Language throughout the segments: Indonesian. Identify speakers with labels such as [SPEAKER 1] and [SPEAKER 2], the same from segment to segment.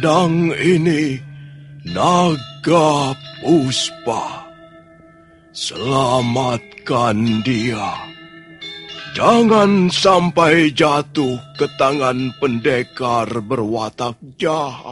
[SPEAKER 1] pedang ini Naga Puspa. Selamatkan dia. Jangan sampai jatuh ke tangan pendekar berwatak jahat.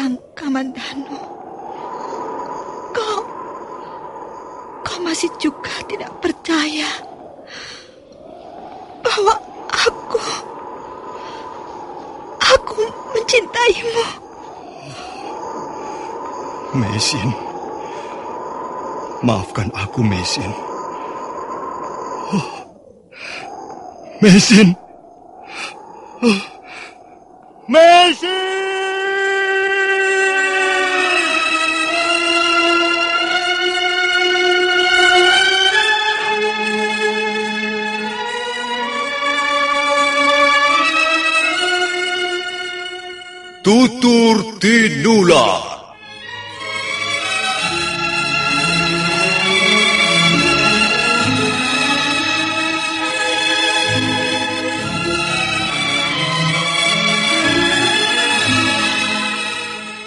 [SPEAKER 2] Kakang Kamandanu, kau, kau masih juga tidak percaya bahwa aku, aku mencintaimu.
[SPEAKER 1] Mesin. Maafkan aku, Mesin. Oh. Mesin. Oh. Tinula.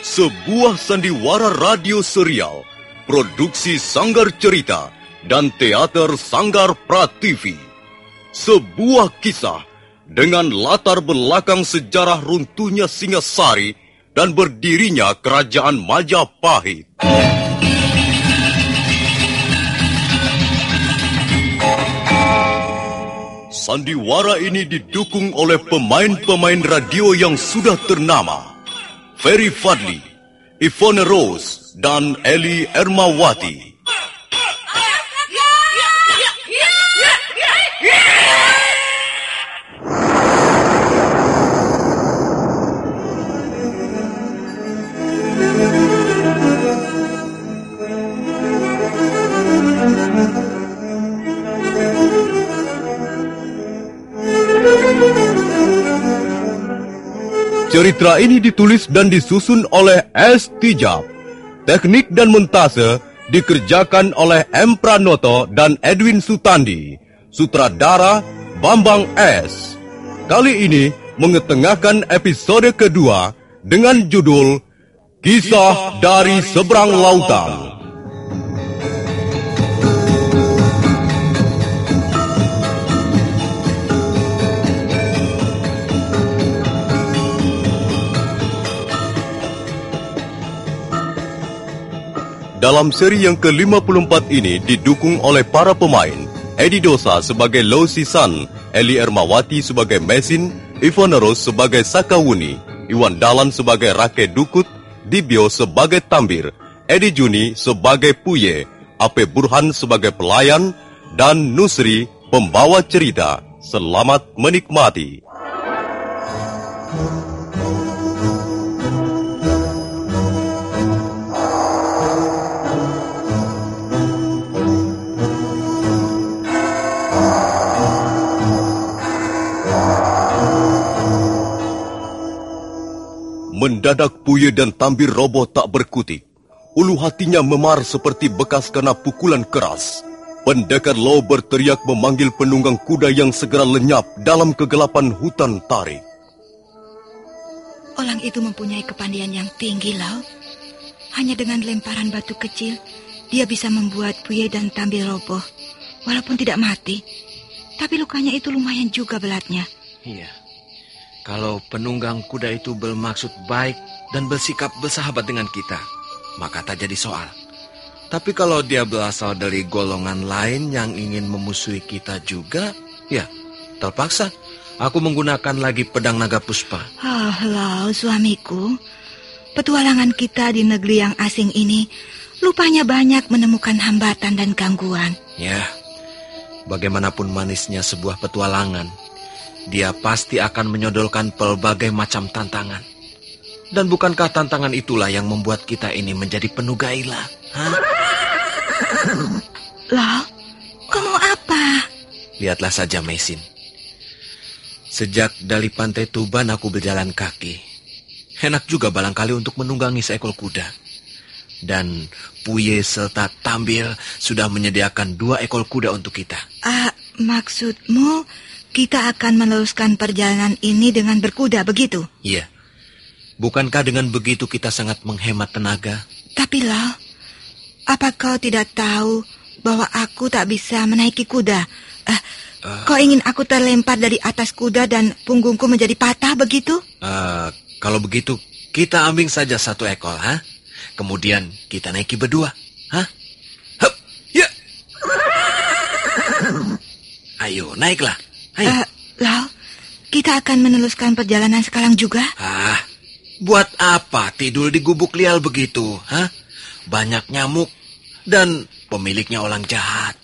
[SPEAKER 1] Sebuah sandiwara radio serial, produksi Sanggar Cerita dan teater Sanggar Prativi. Sebuah kisah dengan latar belakang sejarah runtuhnya Singasari dan berdirinya Kerajaan Majapahit. Sandiwara ini didukung oleh pemain-pemain radio yang sudah ternama. Ferry Fadli, Ivone Rose, dan Eli Ermawati. Cerita ini ditulis dan disusun oleh S. Tijab. Teknik dan montase dikerjakan oleh M. Pranoto dan Edwin Sutandi. Sutradara Bambang S. Kali ini mengetengahkan episode kedua dengan judul Kisah dari Seberang Lautan. Dalam seri yang ke-54 ini didukung oleh para pemain Edi Dosa sebagai Lo Sisan, Eli Ermawati sebagai Mesin, Ivone Rose sebagai Sakawuni, Iwan Dalan sebagai Rake Dukut, Dibio sebagai Tambir, Edi Juni sebagai Puye, Ape Burhan sebagai pelayan, dan Nusri pembawa cerita. Selamat menikmati. Mendadak Puye dan Tambir roboh tak berkutik. Ulu hatinya memar seperti bekas kena pukulan keras. Pendekar Lo berteriak memanggil penunggang kuda yang segera lenyap dalam kegelapan hutan tarik.
[SPEAKER 2] Orang itu mempunyai kepandian yang tinggi, Lau. Hanya dengan lemparan batu kecil, dia bisa membuat Puye dan Tambir roboh. Walaupun tidak mati, tapi lukanya itu lumayan juga belatnya.
[SPEAKER 3] Iya. Kalau penunggang kuda itu bermaksud baik dan bersikap bersahabat dengan kita, maka tak jadi soal. Tapi kalau dia berasal dari golongan lain yang ingin memusuhi kita juga, ya terpaksa aku menggunakan lagi pedang naga puspa.
[SPEAKER 2] Oh, Lau, suamiku. Petualangan kita di negeri yang asing ini lupanya banyak menemukan hambatan dan gangguan.
[SPEAKER 3] Ya, bagaimanapun manisnya sebuah petualangan, dia pasti akan menyodorkan pelbagai macam tantangan. Dan bukankah tantangan itulah yang membuat kita ini menjadi penuh gairah? Hah?
[SPEAKER 2] Loh, kau mau apa?
[SPEAKER 3] Lihatlah saja Mesin. Sejak dari pantai Tuban aku berjalan kaki. Enak juga barangkali untuk menunggangi seekor kuda. Dan Puye serta Tambil sudah menyediakan dua ekor kuda untuk kita.
[SPEAKER 2] Ah, maksudmu kita akan meneruskan perjalanan ini dengan berkuda begitu?
[SPEAKER 3] Iya. Bukankah dengan begitu kita sangat menghemat tenaga?
[SPEAKER 2] Tapi Lau, apa kau tidak tahu bahwa aku tak bisa menaiki kuda? Uh, uh, kau ingin aku terlempar dari atas kuda dan punggungku menjadi patah begitu?
[SPEAKER 3] Uh, kalau begitu, kita ambil saja satu ekor, ha? Kemudian kita naiki berdua, ha? Hup, ya. Ayo, naiklah. Ayo. Uh,
[SPEAKER 2] Lau, kita akan meneruskan perjalanan sekarang juga?
[SPEAKER 3] Ah, buat apa tidur di gubuk lial begitu, ha? banyak nyamuk, dan pemiliknya orang jahat.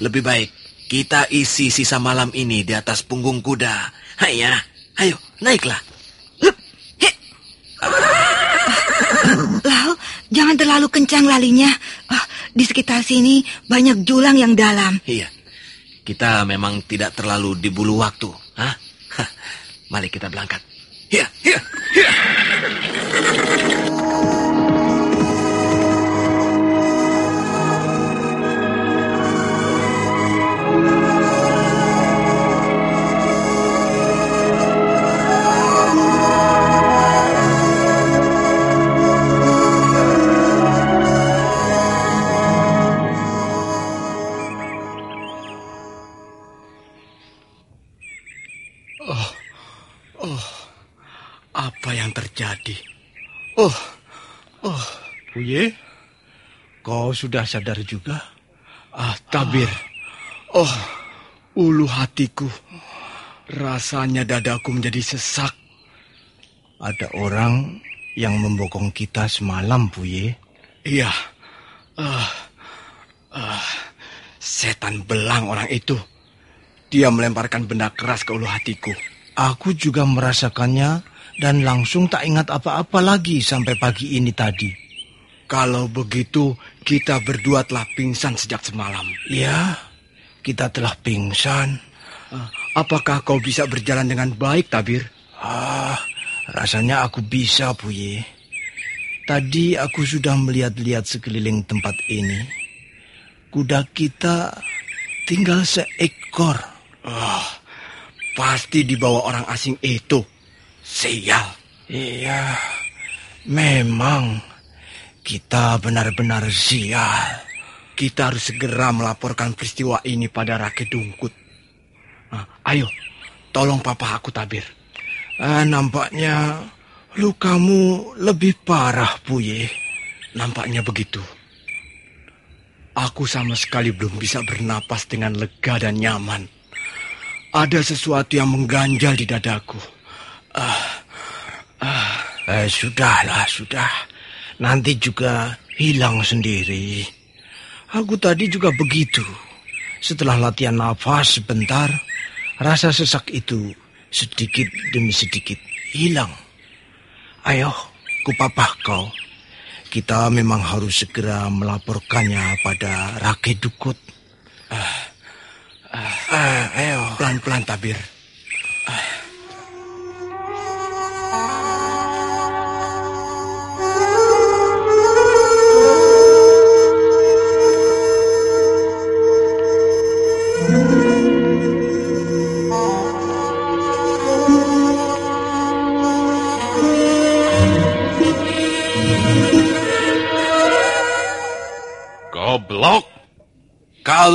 [SPEAKER 3] Lebih baik kita isi sisa malam ini di atas punggung kuda. Hayya, ayo, naiklah.
[SPEAKER 2] Lau, jangan terlalu kencang lalinya. Oh, di sekitar sini banyak julang yang dalam.
[SPEAKER 3] Iya, kita memang tidak terlalu dibulu waktu. Hah? Mari kita berangkat. Iya, iya, iya.
[SPEAKER 4] Kau sudah sadar juga? Ah, tabir. Oh, ulu hatiku. Rasanya dadaku menjadi sesak. Ada orang yang membokong kita semalam, Buye. Iya. Ah, ah, setan belang orang itu. Dia melemparkan benda keras ke ulu hatiku. Aku juga merasakannya dan langsung tak ingat apa-apa lagi sampai pagi ini tadi. Kalau begitu, kita berdua telah pingsan sejak semalam. Ya, kita telah pingsan. Uh, apakah kau bisa berjalan dengan baik, Tabir? Ah, rasanya aku bisa, Buye. Tadi aku sudah melihat-lihat sekeliling tempat ini. Kuda kita tinggal seekor. Oh, pasti dibawa orang asing itu. Sial. Iya, memang kita benar-benar sial. Kita harus segera melaporkan peristiwa ini pada Rakyat Dungkut. Nah, ayo, tolong papa aku tabir. Ah, nampaknya lukamu lebih parah, Buye. Nampaknya begitu. Aku sama sekali belum bisa bernapas dengan lega dan nyaman. Ada sesuatu yang mengganjal di dadaku. Ah, ah, eh, sudahlah, sudah. Nanti juga hilang sendiri. Aku tadi juga begitu. Setelah latihan nafas sebentar, rasa sesak itu sedikit demi sedikit hilang. Ayo, kupapah kau. Kita memang harus segera melaporkannya pada Rake Dukut. Ah, ah, ah, ayo, pelan-pelan tabir.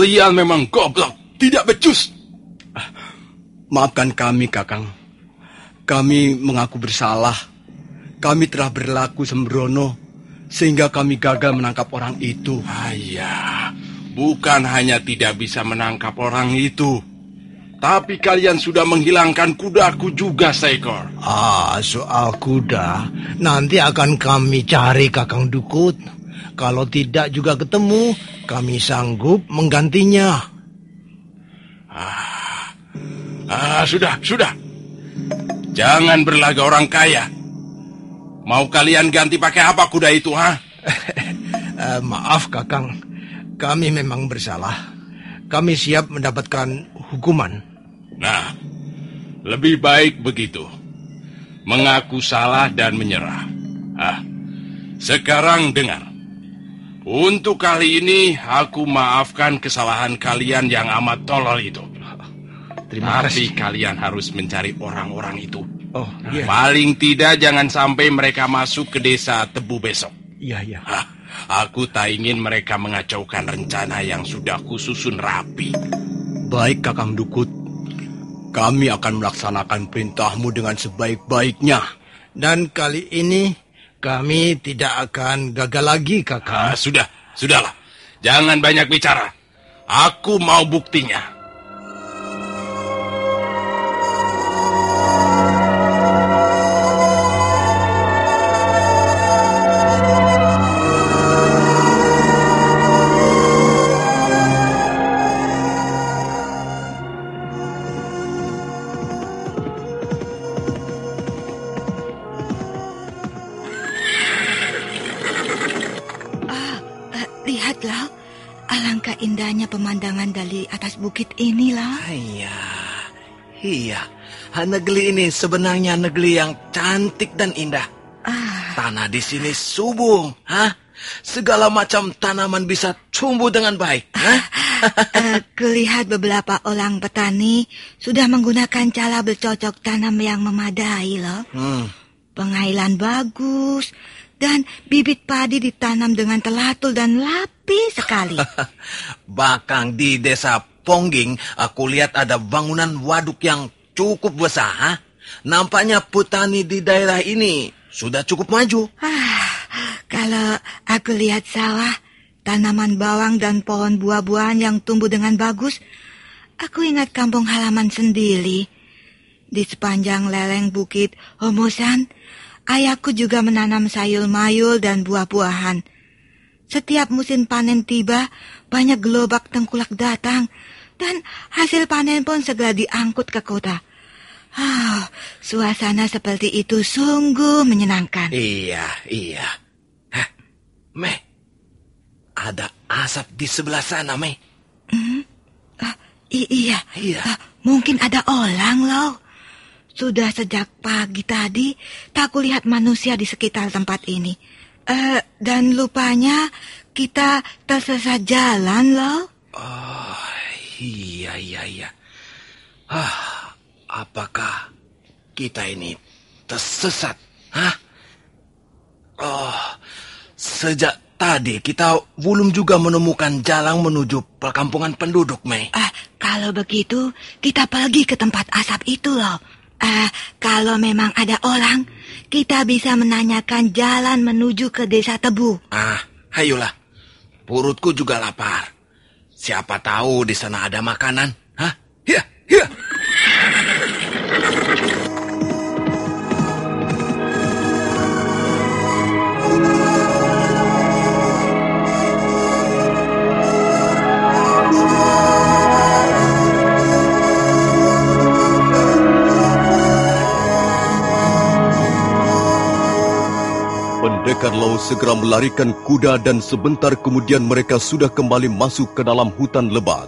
[SPEAKER 5] Kalian memang goblok, tidak becus.
[SPEAKER 4] Maafkan kami, Kakang. Kami mengaku bersalah. Kami telah berlaku sembrono sehingga kami gagal menangkap orang itu.
[SPEAKER 5] Ayah, bukan hanya tidak bisa menangkap orang itu, tapi kalian sudah menghilangkan kudaku juga seekor.
[SPEAKER 4] Ah, soal kuda, nanti akan kami cari Kakang Dukut. Kalau tidak juga ketemu, kami sanggup menggantinya.
[SPEAKER 5] Ah, ah sudah, sudah. Jangan berlaga orang kaya. Mau kalian ganti pakai apa kuda itu, ha?
[SPEAKER 4] uh, maaf, Kakang. Kami memang bersalah. Kami siap mendapatkan hukuman.
[SPEAKER 5] Nah, Lebih baik begitu. Mengaku salah dan menyerah. Ah, sekarang dengar. Untuk kali ini aku maafkan kesalahan kalian yang amat tolol itu.
[SPEAKER 4] Terima
[SPEAKER 5] Tapi
[SPEAKER 4] kasih.
[SPEAKER 5] kalian harus mencari orang-orang itu.
[SPEAKER 4] Oh, iya.
[SPEAKER 5] Paling tidak jangan sampai mereka masuk ke desa Tebu besok.
[SPEAKER 4] Iya, iya.
[SPEAKER 5] Hah, aku tak ingin mereka mengacaukan rencana yang sudah kususun rapi.
[SPEAKER 4] Baik, Kakang Dukut. Kami akan melaksanakan perintahmu dengan sebaik-baiknya. Dan kali ini kami tidak akan gagal lagi, Kakang.
[SPEAKER 5] Ah, sudah, sudahlah. Jangan banyak bicara. Aku mau buktinya.
[SPEAKER 3] Negeri ini sebenarnya negeri yang cantik dan indah.
[SPEAKER 2] Ah,
[SPEAKER 3] Tanah di sini subur, hah? Segala macam tanaman bisa tumbuh dengan baik, hah?
[SPEAKER 2] eh, kulihat beberapa orang petani sudah menggunakan cara bercocok tanam yang memadai, loh.
[SPEAKER 3] Hmm,
[SPEAKER 2] Pengailan bagus, dan bibit padi ditanam dengan telatul dan rapi sekali.
[SPEAKER 3] Bahkan di desa Pongging, aku lihat ada bangunan waduk yang cukup besar, hah? Nampaknya petani di daerah ini sudah cukup maju.
[SPEAKER 2] Ah, kalau aku lihat sawah, tanaman bawang dan pohon buah-buahan yang tumbuh dengan bagus, aku ingat kampung halaman sendiri. Di sepanjang lereng bukit Homosan, ayahku juga menanam sayur mayul dan buah-buahan. Setiap musim panen tiba, banyak gelobak tengkulak datang, dan hasil panen pun segera diangkut ke kota. Ah, suasana seperti itu sungguh menyenangkan.
[SPEAKER 3] Iya, iya. Hah, Meh, ada asap di sebelah sana, Meh.
[SPEAKER 2] Ah, i- iya.
[SPEAKER 3] Iya.
[SPEAKER 2] Ah, mungkin ada orang loh. Sudah sejak pagi tadi tak kulihat manusia di sekitar tempat ini. Eh, dan lupanya kita tersesat jalan loh.
[SPEAKER 3] Oh, iya, iya, iya. Ah, apakah kita ini tersesat? Hah? Oh, sejak tadi kita belum juga menemukan jalan menuju perkampungan penduduk, Mei.
[SPEAKER 2] Ah, kalau begitu kita pergi ke tempat asap itu loh. Ah, kalau memang ada orang, kita bisa menanyakan jalan menuju ke desa Tebu.
[SPEAKER 3] Ah, ayolah. Perutku juga lapar. Siapa tahu di sana ada makanan. Hah? Ya, ya.
[SPEAKER 1] Pendekar Lau segera melarikan kuda dan sebentar kemudian mereka sudah kembali masuk ke dalam hutan lebat.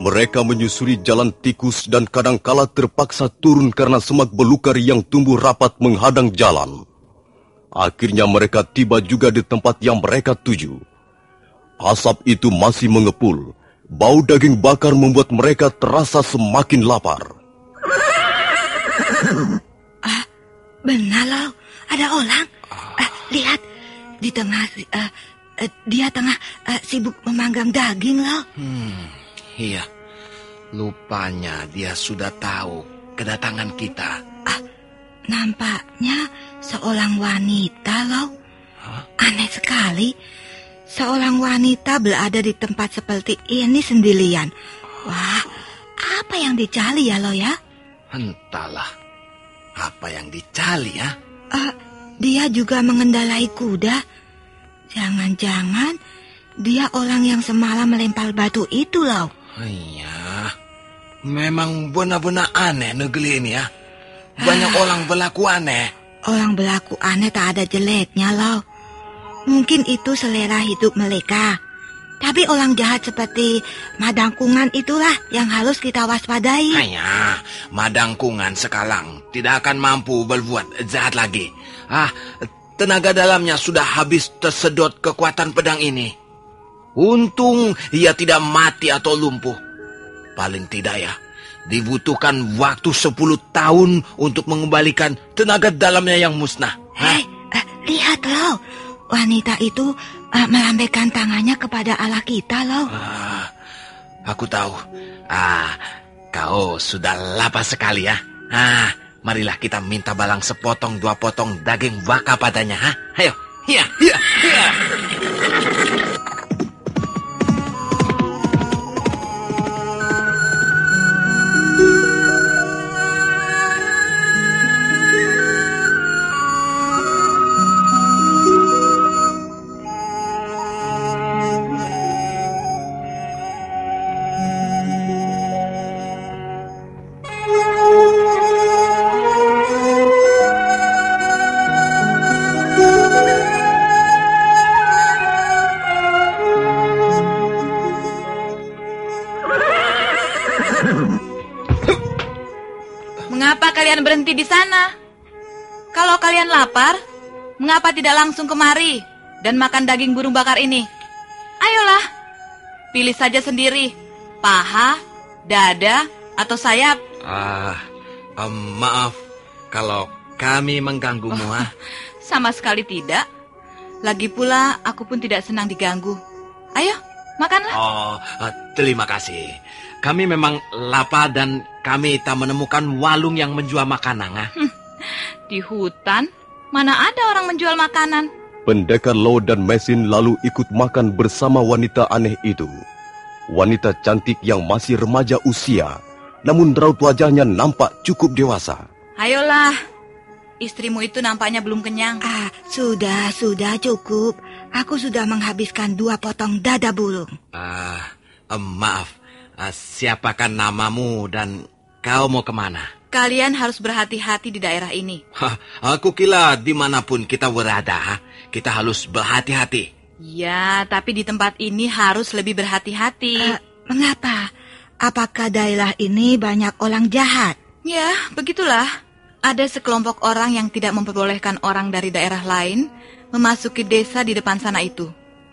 [SPEAKER 1] Mereka menyusuri jalan tikus dan kadangkala terpaksa turun karena semak belukar yang tumbuh rapat menghadang jalan. Akhirnya mereka tiba juga di tempat yang mereka tuju. Asap itu masih mengepul. Bau daging bakar membuat mereka terasa semakin lapar.
[SPEAKER 2] Benar loh, ada orang. Ah, lihat, di tengah eh, eh, dia tengah eh, sibuk memanggang daging loh.
[SPEAKER 3] Iya. Lupanya dia sudah tahu kedatangan kita.
[SPEAKER 2] Nampaknya seorang wanita loh. Aneh sekali. Seorang wanita berada di tempat seperti ini sendirian. Wah, apa yang dicari ya lo ya?
[SPEAKER 3] Entahlah. Apa yang dicari ya?
[SPEAKER 2] Eh, dia juga mengendalai kuda. Jangan-jangan dia orang yang semalam melempar batu itu loh.
[SPEAKER 3] Iya. Memang benar-benar aneh negeri ini ya. Banyak orang berlaku aneh.
[SPEAKER 2] Orang berlaku aneh tak ada jeleknya loh. Mungkin itu selera hidup mereka. Tapi orang jahat seperti madangkungan itulah yang harus kita waspadai.
[SPEAKER 3] Hanya madangkungan sekalang tidak akan mampu berbuat jahat lagi. Ah, tenaga dalamnya sudah habis tersedot kekuatan pedang ini. Untung ia tidak mati atau lumpuh. Paling tidak ya, dibutuhkan waktu 10 tahun untuk mengembalikan tenaga dalamnya yang musnah.
[SPEAKER 2] Hei, uh, lihat loh. Wanita itu uh, melambaikan tangannya kepada Allah kita loh.
[SPEAKER 3] Ah, aku tahu. Ah, kau sudah lapar sekali ya. Ah, marilah kita minta balang sepotong dua potong daging baka padanya. Ha? Ayo, iya, iya, iya.
[SPEAKER 6] Mengapa tidak langsung kemari dan makan daging burung bakar ini? Ayolah, pilih saja sendiri, paha, dada, atau sayap.
[SPEAKER 3] Ah, em, maaf kalau kami mengganggumu. ah.
[SPEAKER 6] Sama sekali tidak. Lagi pula, aku pun tidak senang diganggu. Ayo, makanlah.
[SPEAKER 3] Oh, eh, terima kasih. Kami memang lapar dan kami tak menemukan walung yang menjual makanan. ah.
[SPEAKER 6] Di hutan, mana ada orang menjual makanan?
[SPEAKER 1] Pendekar Lo dan Mesin lalu ikut makan bersama wanita aneh itu. Wanita cantik yang masih remaja usia, namun raut wajahnya nampak cukup dewasa.
[SPEAKER 6] Ayolah, istrimu itu nampaknya belum kenyang.
[SPEAKER 2] Ah, sudah, sudah cukup. Aku sudah menghabiskan dua potong dada burung.
[SPEAKER 3] Ah, em, maaf, Ah, siapakah namamu dan kau mau ke mana?
[SPEAKER 6] Kalian harus berhati-hati di daerah ini.
[SPEAKER 3] Hah, aku kira di mana pun kita berada, kita harus berhati-hati.
[SPEAKER 6] Ya, tapi di tempat ini harus lebih berhati-hati.
[SPEAKER 2] Eh, mengapa? Apakah daerah ini banyak orang jahat?
[SPEAKER 6] Ya, begitulah. Ada sekelompok orang yang tidak memperbolehkan orang dari daerah lain memasuki desa di depan sana itu.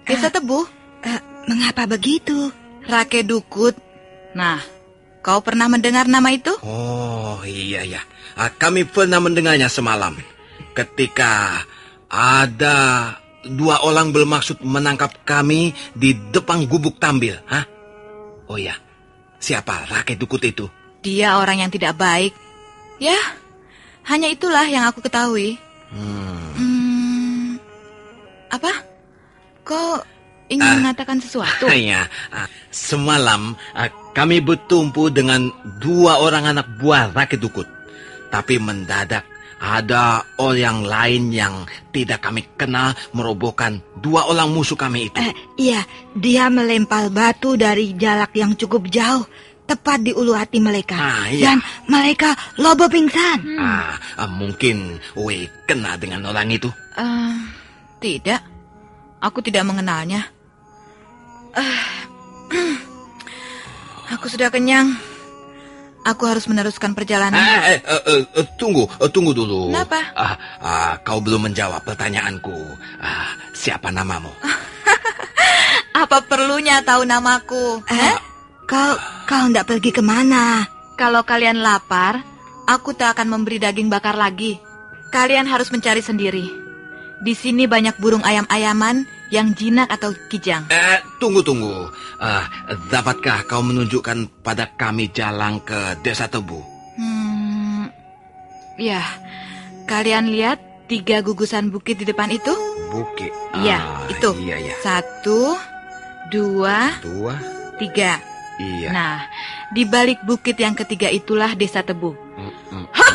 [SPEAKER 6] Desa Tebu,
[SPEAKER 2] Eh, mengapa begitu?
[SPEAKER 6] Rake Dukut. Nah, kau pernah mendengar nama itu?
[SPEAKER 3] Oh iya ya, kami pernah mendengarnya semalam. Ketika ada dua orang bermaksud menangkap kami di depan gubuk tambil, hah? Oh ya, siapa rakyat dukut itu?
[SPEAKER 6] Dia orang yang tidak baik. Ya, hanya itulah yang aku ketahui.
[SPEAKER 3] Hmm.
[SPEAKER 6] Hmm, apa? Kau ingin
[SPEAKER 3] Ah.
[SPEAKER 6] mengatakan sesuatu?
[SPEAKER 3] Iya, ah, semalam ah, kami bertumpu dengan dua orang anak buah rakyat dukut. Tapi mendadak ada orang lain yang tidak kami kenal merobohkan dua orang musuh kami itu.
[SPEAKER 2] Eh, iya, dia melempar batu dari jarak yang cukup jauh, tepat di ulu hati mereka.
[SPEAKER 3] Ah, iya.
[SPEAKER 2] Dan mereka lobo pingsan.
[SPEAKER 3] Ah, ah, mungkin Wei kenal dengan orang itu.
[SPEAKER 6] Eh, tidak, aku tidak mengenalnya. Eh, aku sudah kenyang. Aku harus meneruskan perjalanan.
[SPEAKER 3] Eh, eh, eh, eh, tunggu, eh, tunggu dulu.
[SPEAKER 6] Kenapa?
[SPEAKER 3] Ah, ah, kau belum menjawab pertanyaanku. Ah, siapa namamu?
[SPEAKER 6] Apa perlunya tahu namaku?
[SPEAKER 2] Eh, kau kau tidak pergi ke mana?
[SPEAKER 6] Kalau kalian lapar, aku tak akan memberi daging bakar lagi. Kalian harus mencari sendiri. Di sini banyak burung ayam-ayaman yang jinak atau kijang.
[SPEAKER 3] Eh, tunggu, tunggu. Ah, dapatkah kau menunjukkan pada kami jalan ke desa Tebu?
[SPEAKER 6] Hmm, ya, kalian lihat tiga gugusan bukit di depan itu?
[SPEAKER 3] Bukit.
[SPEAKER 6] Iya,
[SPEAKER 3] Ah,
[SPEAKER 6] itu.
[SPEAKER 3] Iya, iya.
[SPEAKER 6] Satu, dua,
[SPEAKER 3] Dua.
[SPEAKER 6] tiga.
[SPEAKER 3] Iya.
[SPEAKER 6] Nah, di balik bukit yang ketiga itulah desa Tebu.
[SPEAKER 3] Mm, mm,
[SPEAKER 6] Hah!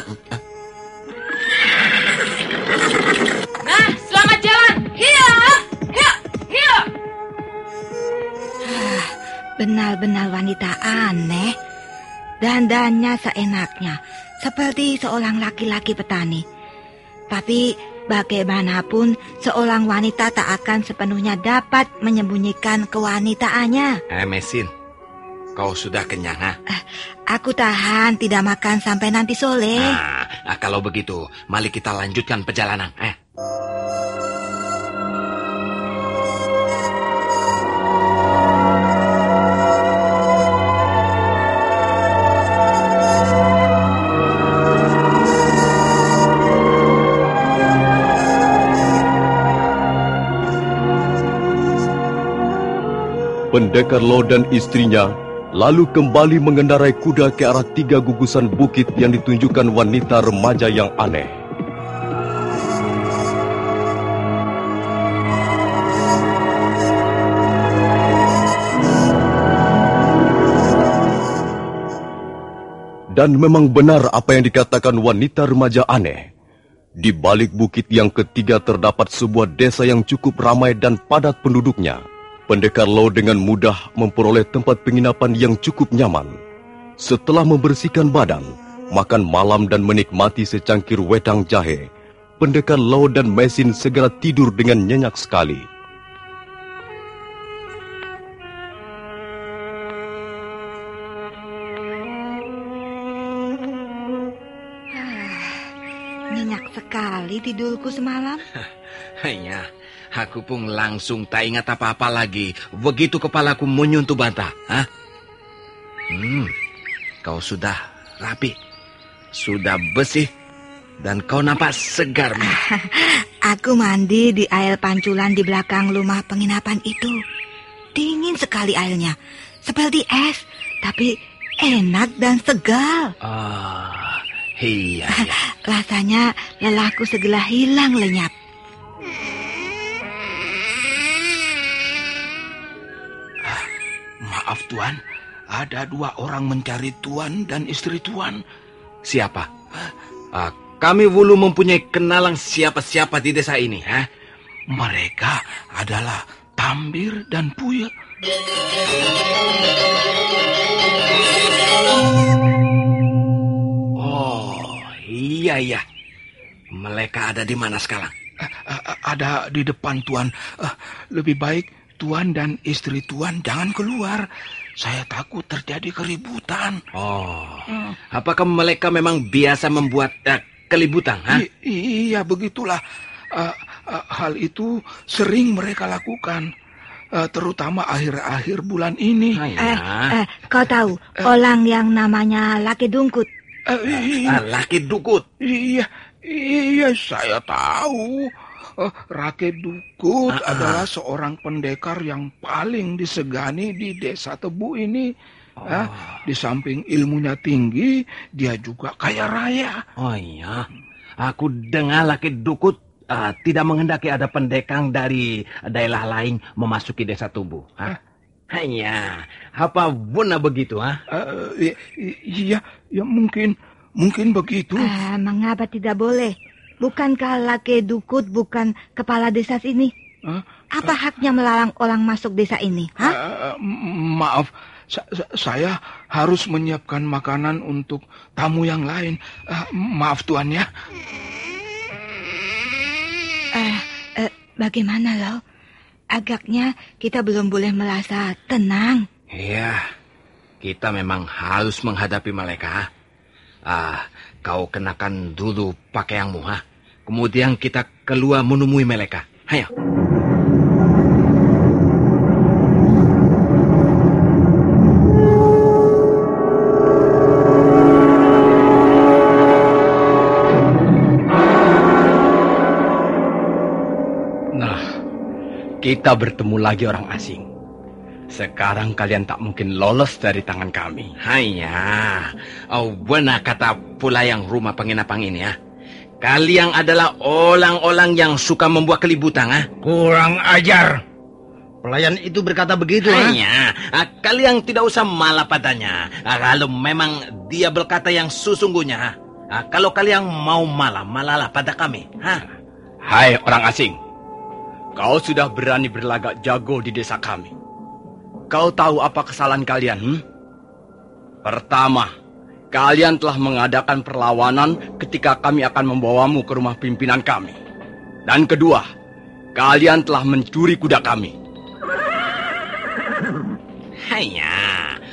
[SPEAKER 2] Benar-benar wanita aneh. Dandannya seenaknya, seperti seorang laki-laki petani. Tapi Bagaimanapun, seorang wanita tak akan sepenuhnya dapat menyembunyikan kewanitaannya.
[SPEAKER 3] Eh, Mesin, kau sudah kenyang, ha?
[SPEAKER 2] Aku tahan tidak makan sampai nanti sore.
[SPEAKER 3] Nah, ah, kalau begitu, mari kita lanjutkan perjalanan. Eh.
[SPEAKER 1] Pendekar Lo dan istrinya lalu kembali mengendarai kuda ke arah tiga gugusan bukit yang ditunjukkan wanita remaja yang aneh. Dan memang benar apa yang dikatakan wanita remaja aneh. Di balik bukit yang ketiga terdapat sebuah desa yang cukup ramai dan padat penduduknya. Pendekar Lo dengan mudah memperoleh tempat penginapan yang cukup nyaman. Setelah membersihkan badan, makan malam dan menikmati secangkir wedang jahe, pendekar Lo dan Mesin segera tidur dengan nyenyak sekali.
[SPEAKER 2] Nyenyak sekali tidurku semalam.
[SPEAKER 3] Hanya, aku pun langsung tak ingat apa-apa lagi. Begitu kepalaku menyentuh bata. Hah? Hmm, kau sudah rapi, sudah bersih, dan kau nampak segar.
[SPEAKER 2] Aku mandi di air panculan di belakang rumah penginapan itu. Dingin sekali airnya, seperti es, tapi enak dan segar.
[SPEAKER 3] Ah, iya, iya.
[SPEAKER 2] Rasanya lelahku segera hilang lenyap.
[SPEAKER 7] Maaf Tuan, ada dua orang mencari Tuan dan istri Tuan.
[SPEAKER 3] Siapa? Ah, kami belum mempunyai kenalan siapa-siapa di desa ini. Ha?
[SPEAKER 7] Mereka adalah Tambir dan Puya.
[SPEAKER 3] Oh, iya, iya. Mereka ada di mana sekarang?
[SPEAKER 7] Eh, eh, Ada di depan Tuan. Lebih baik Tuan dan istri Tuan jangan keluar. Saya takut terjadi keributan.
[SPEAKER 3] Oh, apakah mereka memang biasa membuat eh, kelibutan? Ha?
[SPEAKER 7] I- iya, begitulah. Eh, eh, hal itu sering mereka lakukan. Eh, terutama akhir-akhir bulan ini.
[SPEAKER 3] Ah,
[SPEAKER 2] Eh,
[SPEAKER 3] iya.
[SPEAKER 2] eh, kau tahu orang yang namanya Laki Dungkut?
[SPEAKER 7] Eh, iya,
[SPEAKER 3] Ah, laki dukut.
[SPEAKER 7] iya, iya, saya tahu. Eh, Rakyat Dukut
[SPEAKER 3] Ah, ah.
[SPEAKER 7] adalah seorang pendekar yang paling disegani di desa Tebu ini. Eh, di samping ilmunya tinggi, dia juga kaya raya.
[SPEAKER 3] Oh iya, aku dengar laki dukut ah, tidak menghendaki ada pendekang dari daerah lain memasuki desa tubuh. Ha? Hanya, apa benar begitu? Ha?
[SPEAKER 7] Eh, i- i- iya, ya mungkin, mungkin begitu.
[SPEAKER 2] Eh, mengapa tidak boleh? Bukankah Laki Dukut bukan kepala desa sini?
[SPEAKER 7] Hah?
[SPEAKER 2] Apa haknya melarang orang masuk desa ini? Hah?
[SPEAKER 7] Eh, m- maaf, sa- sa- saya harus menyiapkan makanan untuk tamu yang lain. Eh, maaf tuan ya.
[SPEAKER 2] Eh, eh, bagaimana loh? Agaknya kita belum boleh merasa tenang.
[SPEAKER 3] Iya, kita memang harus menghadapi mereka. Ah, kau kenakan dulu pakaianmu, ha? Kemudian kita keluar menemui mereka. Ayo.
[SPEAKER 8] Nah, kita bertemu lagi orang asing. Sekarang kalian tak mungkin lolos dari tangan kami.
[SPEAKER 3] Hanya, oh benar kata pula yang rumah penginapan ini ya. Kalian adalah orang-orang yang suka membuat kelibutan, ah.
[SPEAKER 4] Kurang ajar. Pelayan itu berkata begitu, ha?
[SPEAKER 3] Hanya, ah, kalian tidak usah malah padanya. Ah, kalau memang dia berkata yang sesungguhnya, ah. Ah, kalau kalian mau malah, malalah pada kami, ha?
[SPEAKER 8] Hai orang asing, kau sudah berani berlagak jago di desa kami. Kau tahu apa kesalahan kalian? Hmm? Pertama, kalian telah mengadakan perlawanan ketika kami akan membawamu ke rumah pimpinan kami. Dan kedua, kalian telah mencuri kuda kami.
[SPEAKER 3] Hanya,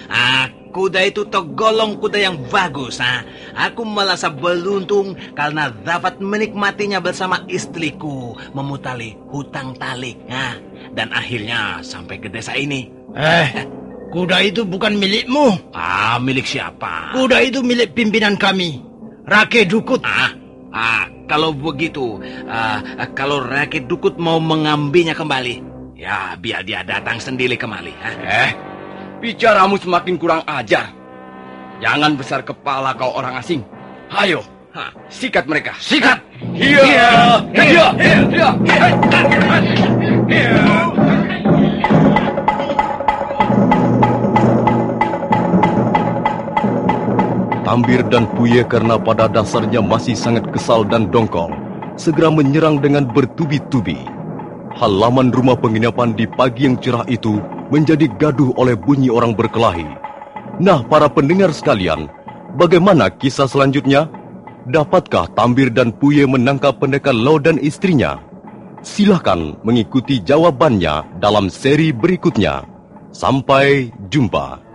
[SPEAKER 3] ah, kuda itu tergolong kuda yang bagus. Ah. Aku merasa beruntung karena dapat menikmatinya bersama istriku, memutali hutang talik. Ah. Dan akhirnya sampai ke desa ini.
[SPEAKER 4] Eh, kuda itu bukan milikmu.
[SPEAKER 3] Ah, milik siapa?
[SPEAKER 4] Kuda itu milik pimpinan kami, Rake Dukut.
[SPEAKER 3] Ah, ah kalau begitu, ah, kalau Rake Dukut mau mengambilnya kembali, ya biar dia datang sendiri kembali. Ah.
[SPEAKER 8] Eh, bicaramu semakin kurang ajar. Jangan besar kepala kau orang asing. Ayo, ha, sikat mereka.
[SPEAKER 3] Sikat!
[SPEAKER 8] Iya, iya, iya, iya.
[SPEAKER 1] Tambir dan Puye karena pada dasarnya masih sangat kesal dan dongkol, segera menyerang dengan bertubi-tubi. Halaman rumah penginapan di pagi yang cerah itu menjadi gaduh oleh bunyi orang berkelahi. Nah, para pendengar sekalian, bagaimana kisah selanjutnya? Dapatkah Tambir dan Puye menangkap pendekar Lo dan istrinya? Silahkan mengikuti jawabannya dalam seri berikutnya. Sampai jumpa.